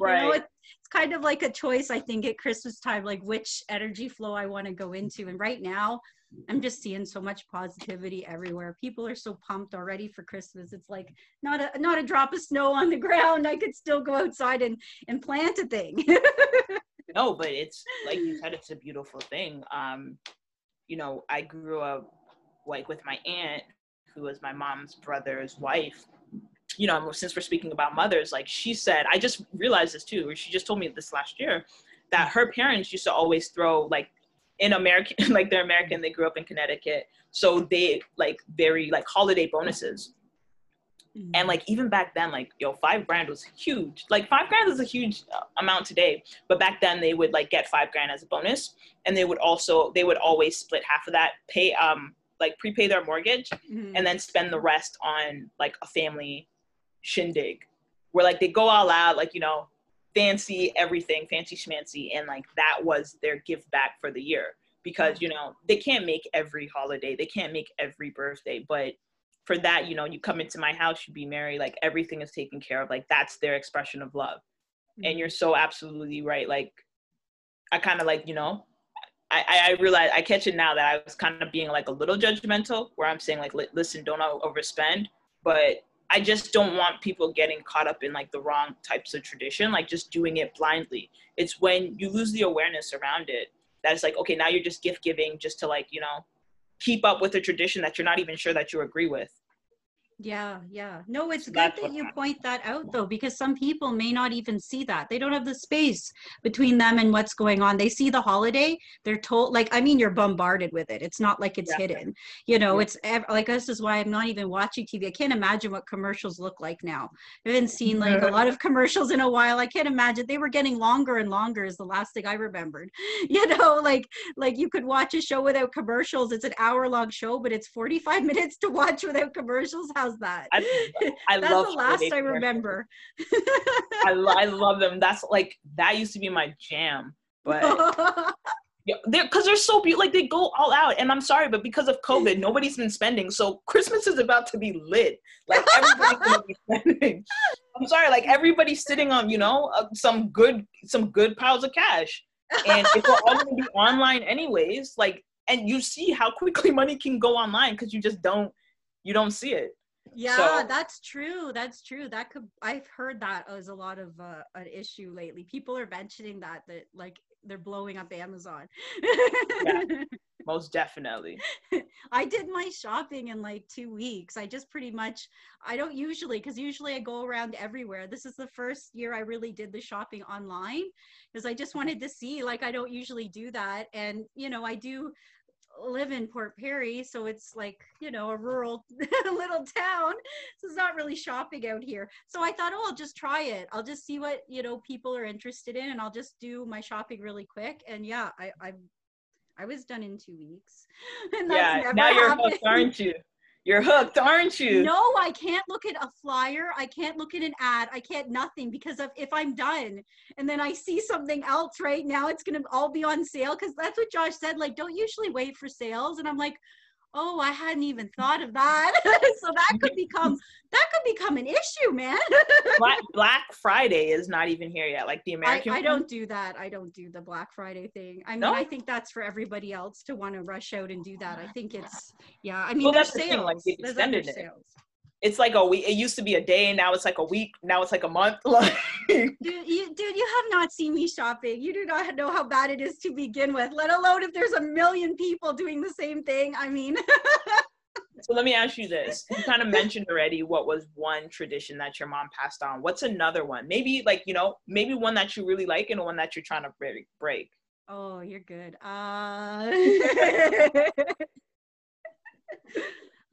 S2: Right you know, it, it's kind of like a choice i think at christmas time like which energy flow i want to go into. And right now I'm just seeing so much positivity everywhere. People are so pumped already for Christmas. It's like not a not a drop of snow on the ground. I could still go outside and and plant a thing.
S1: no, but it's like you said, it's a beautiful thing. Um, you know, I grew up like with my aunt, who was my mom's brother's wife. You know, since we're speaking about mothers, like she said, I just realized this too, she just told me this last year, that her parents used to always throw like in American, like they're American, they grew up in Connecticut. So they like very like holiday bonuses. Mm-hmm. And like even back then, like yo, five grand was huge. Like five grand is a huge uh, amount today, but back then they would like get five grand as a bonus, and they would also they would always split half of that, pay um like prepay their mortgage, mm-hmm. and then spend the rest on like a family shindig, where like they go all out, like you know fancy everything, fancy schmancy, and like that was their give back for the year because you know they can't make every holiday, they can't make every birthday, but for that, you know, you come into my house, you be married, like everything is taken care of. Like that's their expression of love. Mm-hmm. And you're so absolutely right. Like I kind of like, you know, I, I realize I catch it now that I was kind of being like a little judgmental where I'm saying like, listen, don't overspend. But I just don't want people getting caught up in like the wrong types of tradition, like just doing it blindly. It's when you lose the awareness around it that it's like, okay, now you're just gift giving just to like, you know, keep up with a tradition that you're not even sure that you agree with.
S2: Yeah, yeah. No, it's
S1: So
S2: good that you
S1: happened.
S2: point that out though, because some people may not even see that. They don't have the space between them and what's going on. They see the holiday, they're told, like, I mean, you're bombarded with it. It's not like it's
S1: Yeah.
S2: hidden. You know,
S1: Yeah.
S2: it's like this is why I'm not even watching TV. I can't imagine what commercials look like now. I haven't seen like a lot of commercials in a while. I can't imagine. They were getting longer and longer, is the last thing I remembered. You know, like, like you could watch a show without commercials. It's an hour long show, but it's 45 minutes to watch without commercials. How's that?
S1: I, I
S2: That's
S1: love
S2: the last I remember.
S1: I, lo- I love them. That's like that used to be my jam. But yeah, they're because they're so beautiful. Like they go all out. And I'm sorry, but because of COVID, nobody's been spending. So Christmas is about to be lit. Like everybody's gonna be spending. I'm sorry, like everybody's sitting on you know uh, some good some good piles of cash, and if we're all gonna be online anyways, like and you see how quickly money can go online because you just don't you don't see it.
S2: Yeah,
S1: So-
S2: that's true. That's true. That could I've heard that as a lot of uh, an issue lately. People are mentioning that that like they're blowing up Amazon.
S1: Most definitely.
S2: I did my shopping in like two weeks. I just pretty much, I don't usually, because usually I go around everywhere. This is the first year I really did the shopping online because I just wanted to see, like, I don't usually do that. And, you know, I do live in Port Perry, so it's like, you know, a rural little town. So it's not really shopping out here. So I thought, oh, I'll just try it. I'll just see what, you know, people are interested in and I'll just do my shopping really quick. And yeah, I, I I was done in two weeks. And
S1: yeah. Now you're
S2: happened.
S1: hooked, aren't you? You're hooked, aren't you?
S2: No, I can't look at a flyer. I can't look at an ad. I can't nothing because of if I'm done and then I see something else right now, it's gonna all be on sale. Cause that's what Josh said. Like, don't usually wait for sales. And I'm like, oh, I hadn't even thought of that. so that could become that could become an issue, man.
S1: Black, Black Friday is not even here yet. Like the American.
S2: I
S1: one.
S2: don't do that. I don't do the Black Friday thing. I mean,
S1: No?
S2: I think that's for everybody else to want to rush out and do that. I think it's yeah. I mean,
S1: Well,
S2: there's
S1: that's the
S2: sales.
S1: thing, like,
S2: there's
S1: extended it.
S2: sales.
S1: It's like a week. It used to be a day, now it's like a week. Now it's like a month. Like,
S2: Dude you, dude, you have not seen me shopping. You do not know how bad it is to begin with, let alone if there's a million people doing the same thing. I mean,
S1: so let me ask you this: You kind of mentioned already what was one tradition that your mom passed on. What's another one? Maybe like you know, maybe one that you really like and one that you're trying to break. break.
S2: oh, you're good. Uh,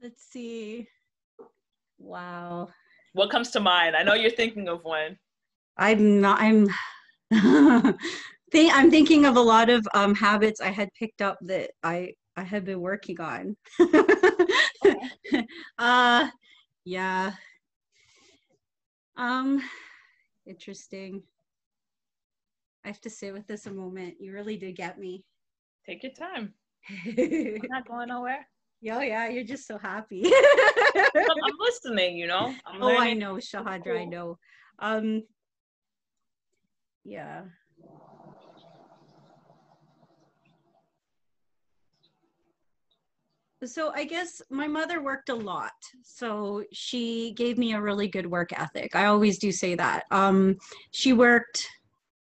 S2: let's see. Wow.
S1: What comes to mind? I know you're thinking of one.
S2: I'm not, I'm, think, I'm thinking of a lot of um, habits I had picked up that I, I had been working on. uh, yeah. Um, interesting. I have to sit with this a moment. You really did get me.
S1: Take your time. I'm not going nowhere.
S2: Yeah, yeah, you're just so happy.
S1: I'm, I'm listening. You know. I'm
S2: oh, I know, Shahadra, I know. Um, yeah. So I guess my mother worked a lot. So she gave me a really good work ethic. I always do say that. Um, she worked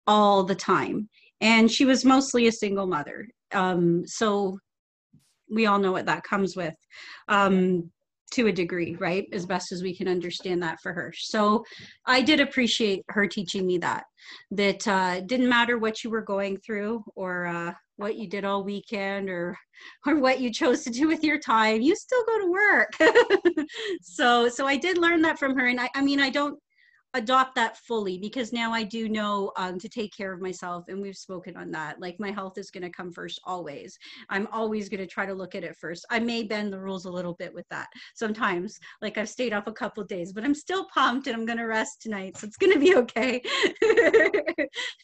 S2: all the time and she was mostly a single mother. Um, so we all know what that comes with. Um, to a degree, right? As best as we can understand that for her. So I did appreciate her teaching me that, that uh, didn't matter what you were going through or uh, what you did all weekend or or what you chose to do with your time, you still go to work. so so I did learn that from her, and I, I mean I don't adopt that fully because now I do know um, to take care of myself, and we've spoken on that. Like my health is going to come first always. I'm always going to try to look at it first. I may bend the rules a little bit with that sometimes. Like I've stayed up a couple days, but I'm still pumped, and I'm going to rest tonight, so it's going to be okay.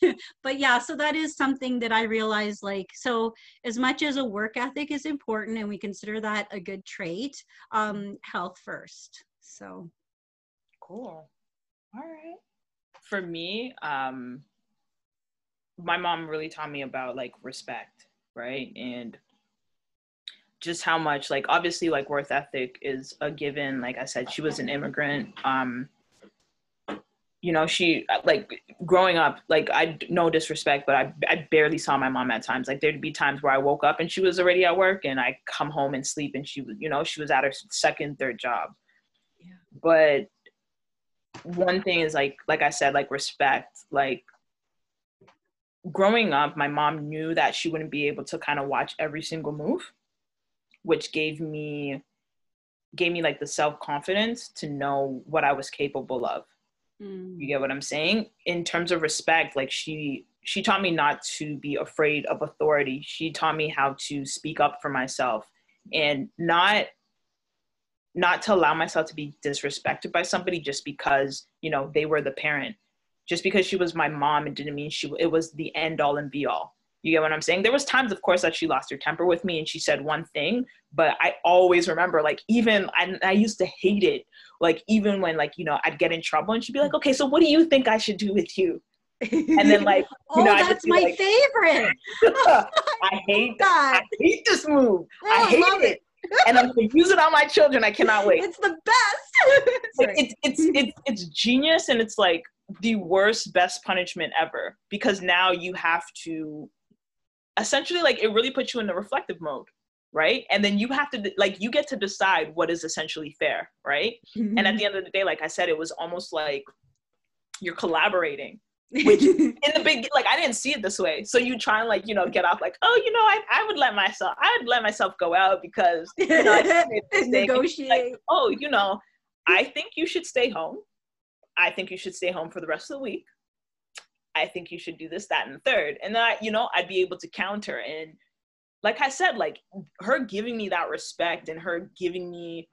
S2: but yeah, so that is something that I realize. Like so, as much as a work ethic is important, and we consider that a good trait, um, health first. So
S1: Cool. All right. For me, um, my mom really taught me about like respect, right? And just how much like obviously like worth ethic is a given. Like I said, she was an immigrant. Um, you know, she like growing up, like I no disrespect, but I I barely saw my mom at times. Like there'd be times where I woke up and she was already at work, and I come home and sleep, and she was, you know, she was at her second, third job. yeah. but one thing is like like I said, like respect. Like growing up, my mom knew that she wouldn't be able to kind of watch every single move, which gave me gave me like the self-confidence to know what I was capable of. Mm. You get what I'm saying? In terms of respect, like she she taught me not to be afraid of authority. She taught me how to speak up for myself and not not to allow myself to be disrespected by somebody just because you know they were the parent. Just because she was my mom it didn't mean she it was the end all and be all. You get what i'm saying? There was times of course that she lost her temper with me and she said one thing but i always remember like even I, I used to hate it. Like even when like you know i'd get in trouble and she'd be like okay so what do you think i should do with you? And then like
S2: you oh, know, that's my like, favorite.
S1: I hate oh that i hate this move. Oh, i hate I it. it and I'm gonna use it on my children. I cannot wait.
S2: It's the best.
S1: it's, it's it's it's genius, and it's like the worst, best punishment ever because now you have to essentially like it really puts you in the reflective mode right and then you have to like you get to decide what is essentially fair right mm-hmm. and at the end of the day like i said it was almost like you're collaborating which in the big like I didn't see it this way. So you try and like you know get off like oh you know I, I would let myself I would let myself go out because you know, negotiate. Like, oh you know I think you should stay home. I think you should stay home for the rest of the week. I think you should do this that and the third and then I you know I'd be able to counter and like I said like her giving me that respect and her giving me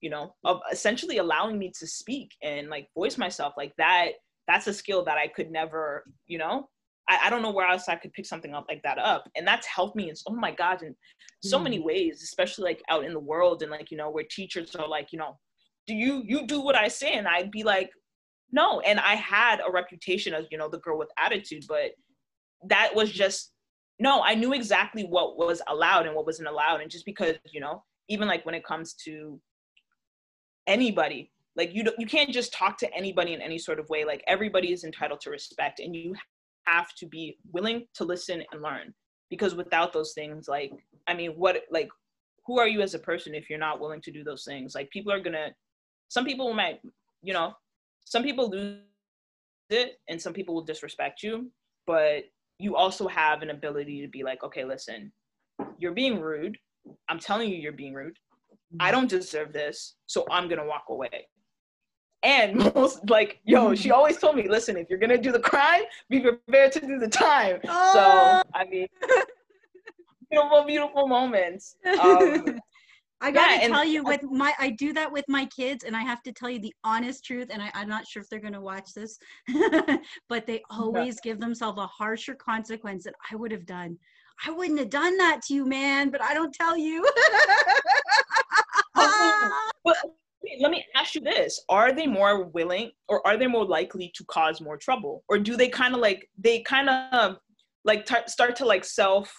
S1: you know of essentially allowing me to speak and like voice myself like that that's a skill that I could never, you know, I, I, don't know where else I could pick something up like that up. And that's helped me in oh my God, in so mm. many ways, especially like out in the world and like, you know, where teachers are like, you know, do you you do what I say? And I'd be like, no. And I had a reputation as, you know, the girl with attitude, but that was just no, I knew exactly what was allowed and what wasn't allowed. And just because, you know, even like when it comes to anybody, like you don't you can't just talk to anybody in any sort of way like everybody is entitled to respect and you have to be willing to listen and learn because without those things like i mean what like who are you as a person if you're not willing to do those things? Like people are gonna some people might you know some people lose it and some people will disrespect you but you also have an ability to be like okay listen you're being rude. I'm telling you you're being rude. I mm-hmm. don't deserve this so i'm gonna walk away and most like, yo, she always told me, listen, if you're gonna do the crime, be prepared to do the time. Oh. So I mean, beautiful, beautiful moments. Um,
S2: I gotta yeah, tell you, with my, I do that with my kids, and I have to tell you the honest truth. And I, am not sure if they're gonna watch this, but they always give themselves a harsher consequence than I would have done. I wouldn't have done that to you, man, but I don't tell you.
S1: oh, but let me ask you this. Are they more willing or are they more likely to cause more trouble? Or do they kind of like they kind of like t- start to like self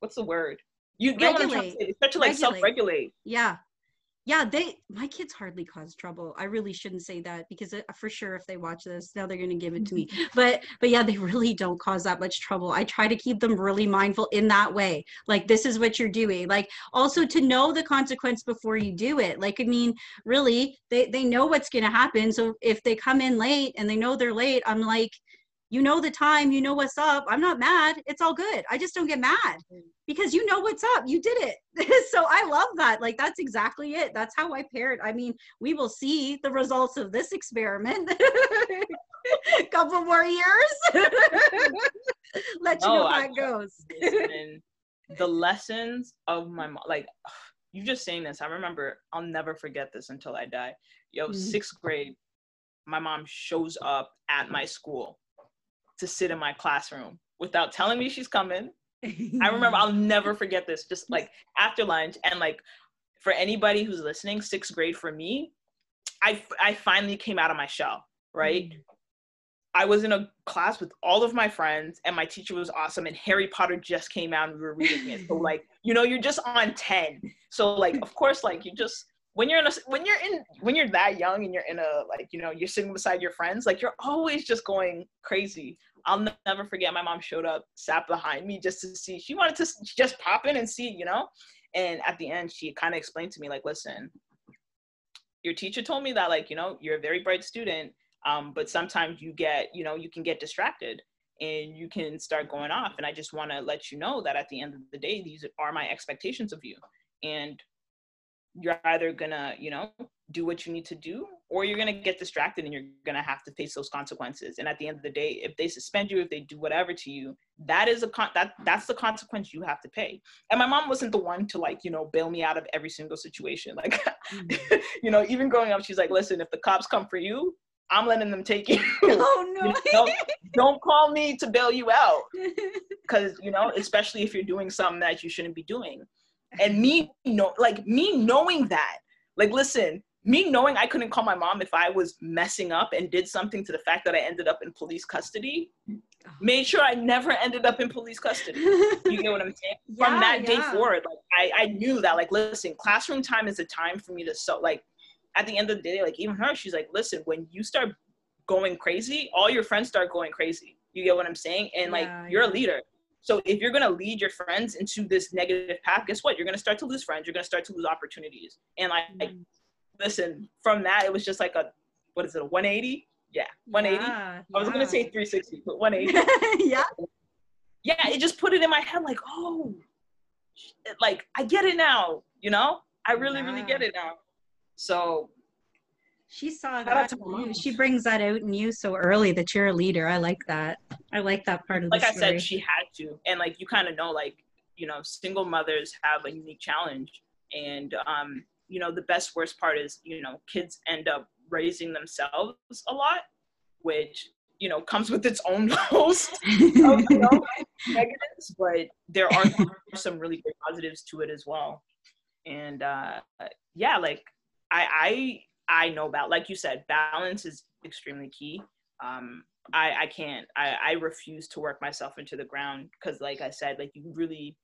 S1: what's the word? You get regulate. what i'm trying to say they start to like self-regulate.
S2: Yeah yeah they my kids hardly cause trouble. I really shouldn't say that because it, for sure if they watch this now they're going to give it to me. But but yeah they really don't cause that much trouble. I try to keep them really mindful in that way. Like this is what you're doing. Like also to know the consequence before you do it. Like i mean really they they know what's going to happen. So if they come in late and they know they're late i'm like you know the time, you know what's up. I'm not mad. It's all good. I just don't get mad mm. because you know what's up. You did it. so I love that. Like that's exactly it. That's how I parent. I mean, we will see the results of this experiment. couple more years. Let you oh, know how I, it goes.
S1: the lessons of my mom, like you just saying this, I remember I'll never forget this until I die. Yo, mm-hmm. sixth grade, my mom shows up at my school to sit in my classroom without telling me she's coming. I remember I'll never forget this. Just like after lunch, and like for anybody who's listening, sixth grade for me, I I finally came out of my shell. Right. Mm. I was in a class with all of my friends, and my teacher was awesome. And Harry Potter just came out, and we were reading it. So like, you know, you're just on ten. So like, of course, like you just when you're in a when you're in when you're that young and you're in a like you know you're sitting beside your friends like you're always just going crazy i'll never forget my mom showed up sat behind me just to see she wanted to just pop in and see you know? And at the end she kind of explained to me like listen your teacher told me that like you know you're a very bright student um, but sometimes you get you know you can get distracted and you can start going off. And i just want to let you know that at the end of the day these are my expectations of you. And you're either gonna you know do what you need to do or you're going to get distracted and you're going to have to face those consequences. And at the end of the day if they suspend you if they do whatever to you that is a con- that that's the consequence you have to pay. And my mom wasn't the one to like you know bail me out of every single situation. Like mm-hmm. you know even growing up she's like listen if the cops come for you i'm letting them take you.
S2: Oh no.
S1: you know, don't call me to bail you out. Because you know especially if you're doing something that you shouldn't be doing. And me you know like me knowing that like listen me knowing I couldn't call my mom if I was messing up and did something to the fact that I ended up in police custody oh. made sure I never ended up in police custody. You get what I'm saying? yeah, From that day forward, like I, I knew that like listen, classroom time is a time for me to so like at the end of the day, like even her, she's like, listen, when you start going crazy, all your friends start going crazy. You get what I'm saying? And like yeah, you're yeah. a leader. So if you're gonna lead your friends into this negative path, guess what? You're gonna start to lose friends. You're gonna start to lose opportunities. And like, mm listen, from that it was just like a what is it, a 180? Yeah, 180. Yeah, I was gonna say 360, but 180.
S2: yeah.
S1: Yeah, it just put it in my head like, oh, like I get it now. You know, I really, yeah. really get it now. So
S2: she saw that She brings that out in you so early that you're a leader. I like that. I like that part of the
S1: like
S2: I
S1: said, she had to, and like you kind of know, like you know, single mothers have a unique challenge, and um, you know the best worst part is you know kids end up raising themselves a lot which you know comes with its own host of you know, negatives but there are some really great positives to it as well. And uh yeah like i i i know about like you said balance is extremely key. Um i i can't i i refuse to work myself into the ground because like i said like you really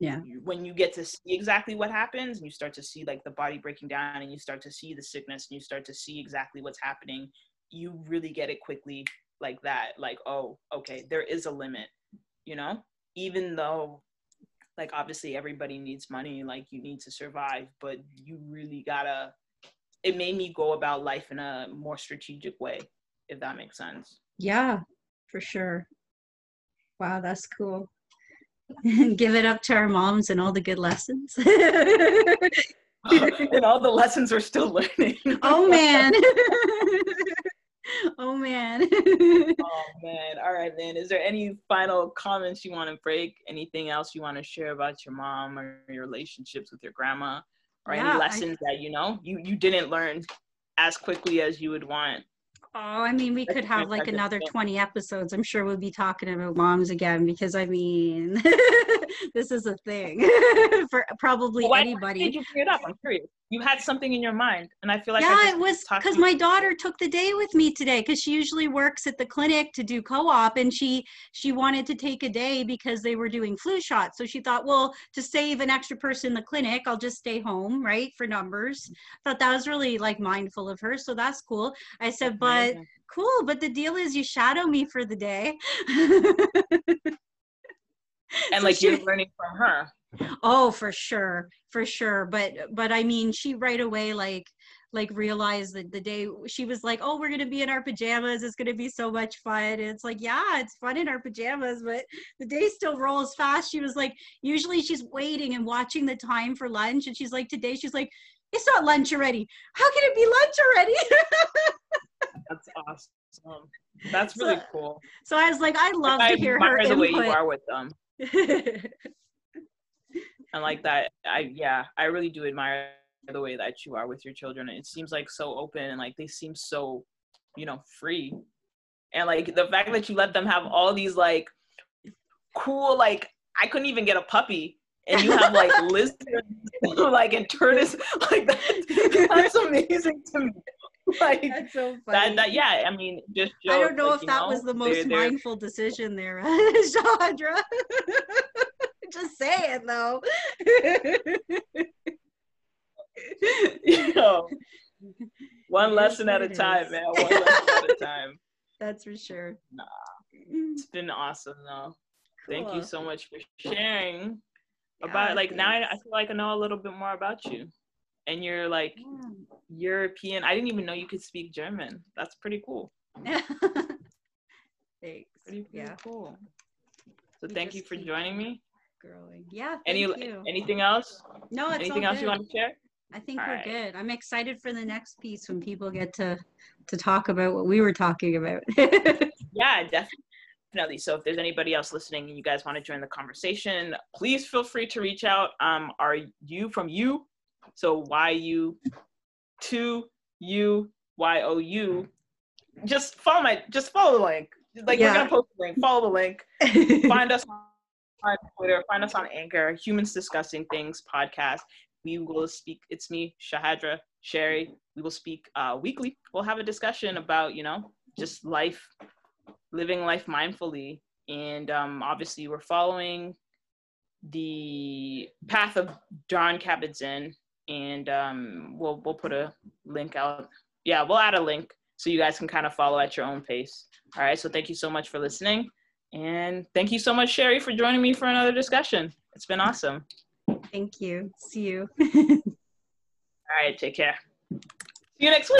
S2: yeah.
S1: when you get to see exactly what happens and you start to see like the body breaking down and you start to see the sickness and you start to see exactly what's happening you really get it quickly like that like oh okay there is a limit you know? Even though like obviously everybody needs money like you need to survive but you really gotta it made me go about life in a more strategic way if that makes sense.
S2: Yeah for sure. Wow that's cool give it up to our moms and all the good lessons.
S1: and all the lessons we're still learning.
S2: oh man. oh man.
S1: oh man. All right, man. Is there any final comments you want to break? Anything else you want to share about your mom or your relationships with your grandma? Or yeah, any lessons I... that you know you you didn't learn as quickly as you would want
S2: Oh, I mean, we could have like another 20 episodes. I'm sure we'll be talking about moms again because I mean, this is a thing for probably well, why anybody.
S1: did you bring it up? I'm curious. You had something in your mind, and I feel like
S2: yeah, it was because my daughter took the day with me today because she usually works at the clinic to do co-op, and she she wanted to take a day because they were doing flu shots. So she thought, well, to save an extra person in the clinic, I'll just stay home, right, for numbers. Thought that was really like mindful of her, so that's cool. I said, but cool, but the deal is you shadow me for the day.
S1: and so like she, you're learning from her
S2: oh for sure for sure. But but i mean she right away like like realized that the day she was like oh we're gonna be in our pajamas. It's gonna be so much fun. And it's like yeah it's fun in our pajamas but the day still rolls fast. She was like usually she's waiting and watching the time for lunch and she's like today she's like it's not lunch already. How can it be lunch already?
S1: That's awesome. That's really
S2: so,
S1: cool.
S2: so i was like i love to hear her the input. way
S1: you are with them and like that i yeah i really do admire the way that you are with your children it seems like so open and like they seem so you know free and like the fact that you let them have all these like cool like i couldn't even get a puppy and you have like lizards like and tortoise like that, that's amazing to me like that's so funny. That, that, yeah, I mean, just
S2: I don't know like, if that know, was the most they're, mindful they're... decision there, Chandra. Just saying though.
S1: you know, one lesson at a time, man. One lesson at a time.
S2: That's for sure.
S1: Nah, it's been awesome though. Cool. Thank you so much for sharing about like thanks. now I, I feel like I know a little bit more about you. and you're like yeah. European. I didn't even know you could speak German. That's pretty cool.
S2: Thanks.
S1: Pretty, pretty yeah. cool. So we thank you for joining me.
S2: Growing. Yeah.
S1: Any
S2: you.
S1: anything else?
S2: No,
S1: anything else
S2: good.
S1: you want to share?
S2: I think all we're right. good. I'm excited for the next piece when people get to to talk about what we were talking about.
S1: yeah, definitely. So if there's anybody else listening and you guys want to join the conversation, please feel free to reach out. Um, are you from you? So Y U two U Y O U. Just follow my just follow the link. Like yeah. we're gonna post the link. Follow the link. Find us on Twitter. Find us on Anchor. Humans discussing things podcast. We will speak. It's me, Shahadra Sherry. We will speak uh, weekly. We'll have a discussion about you know just life, living life mindfully, and um, obviously we're following the path of Jon Kabat-Zinn, and um, we'll we'll put a link out. Yeah, we'll add a link so you guys can kind of follow at your own pace. All right. So thank you so much for listening, and thank you so much, Sherry, for joining me for another discussion. It's been awesome.
S2: Thank you. See you.
S1: All right. Take care. See you next week.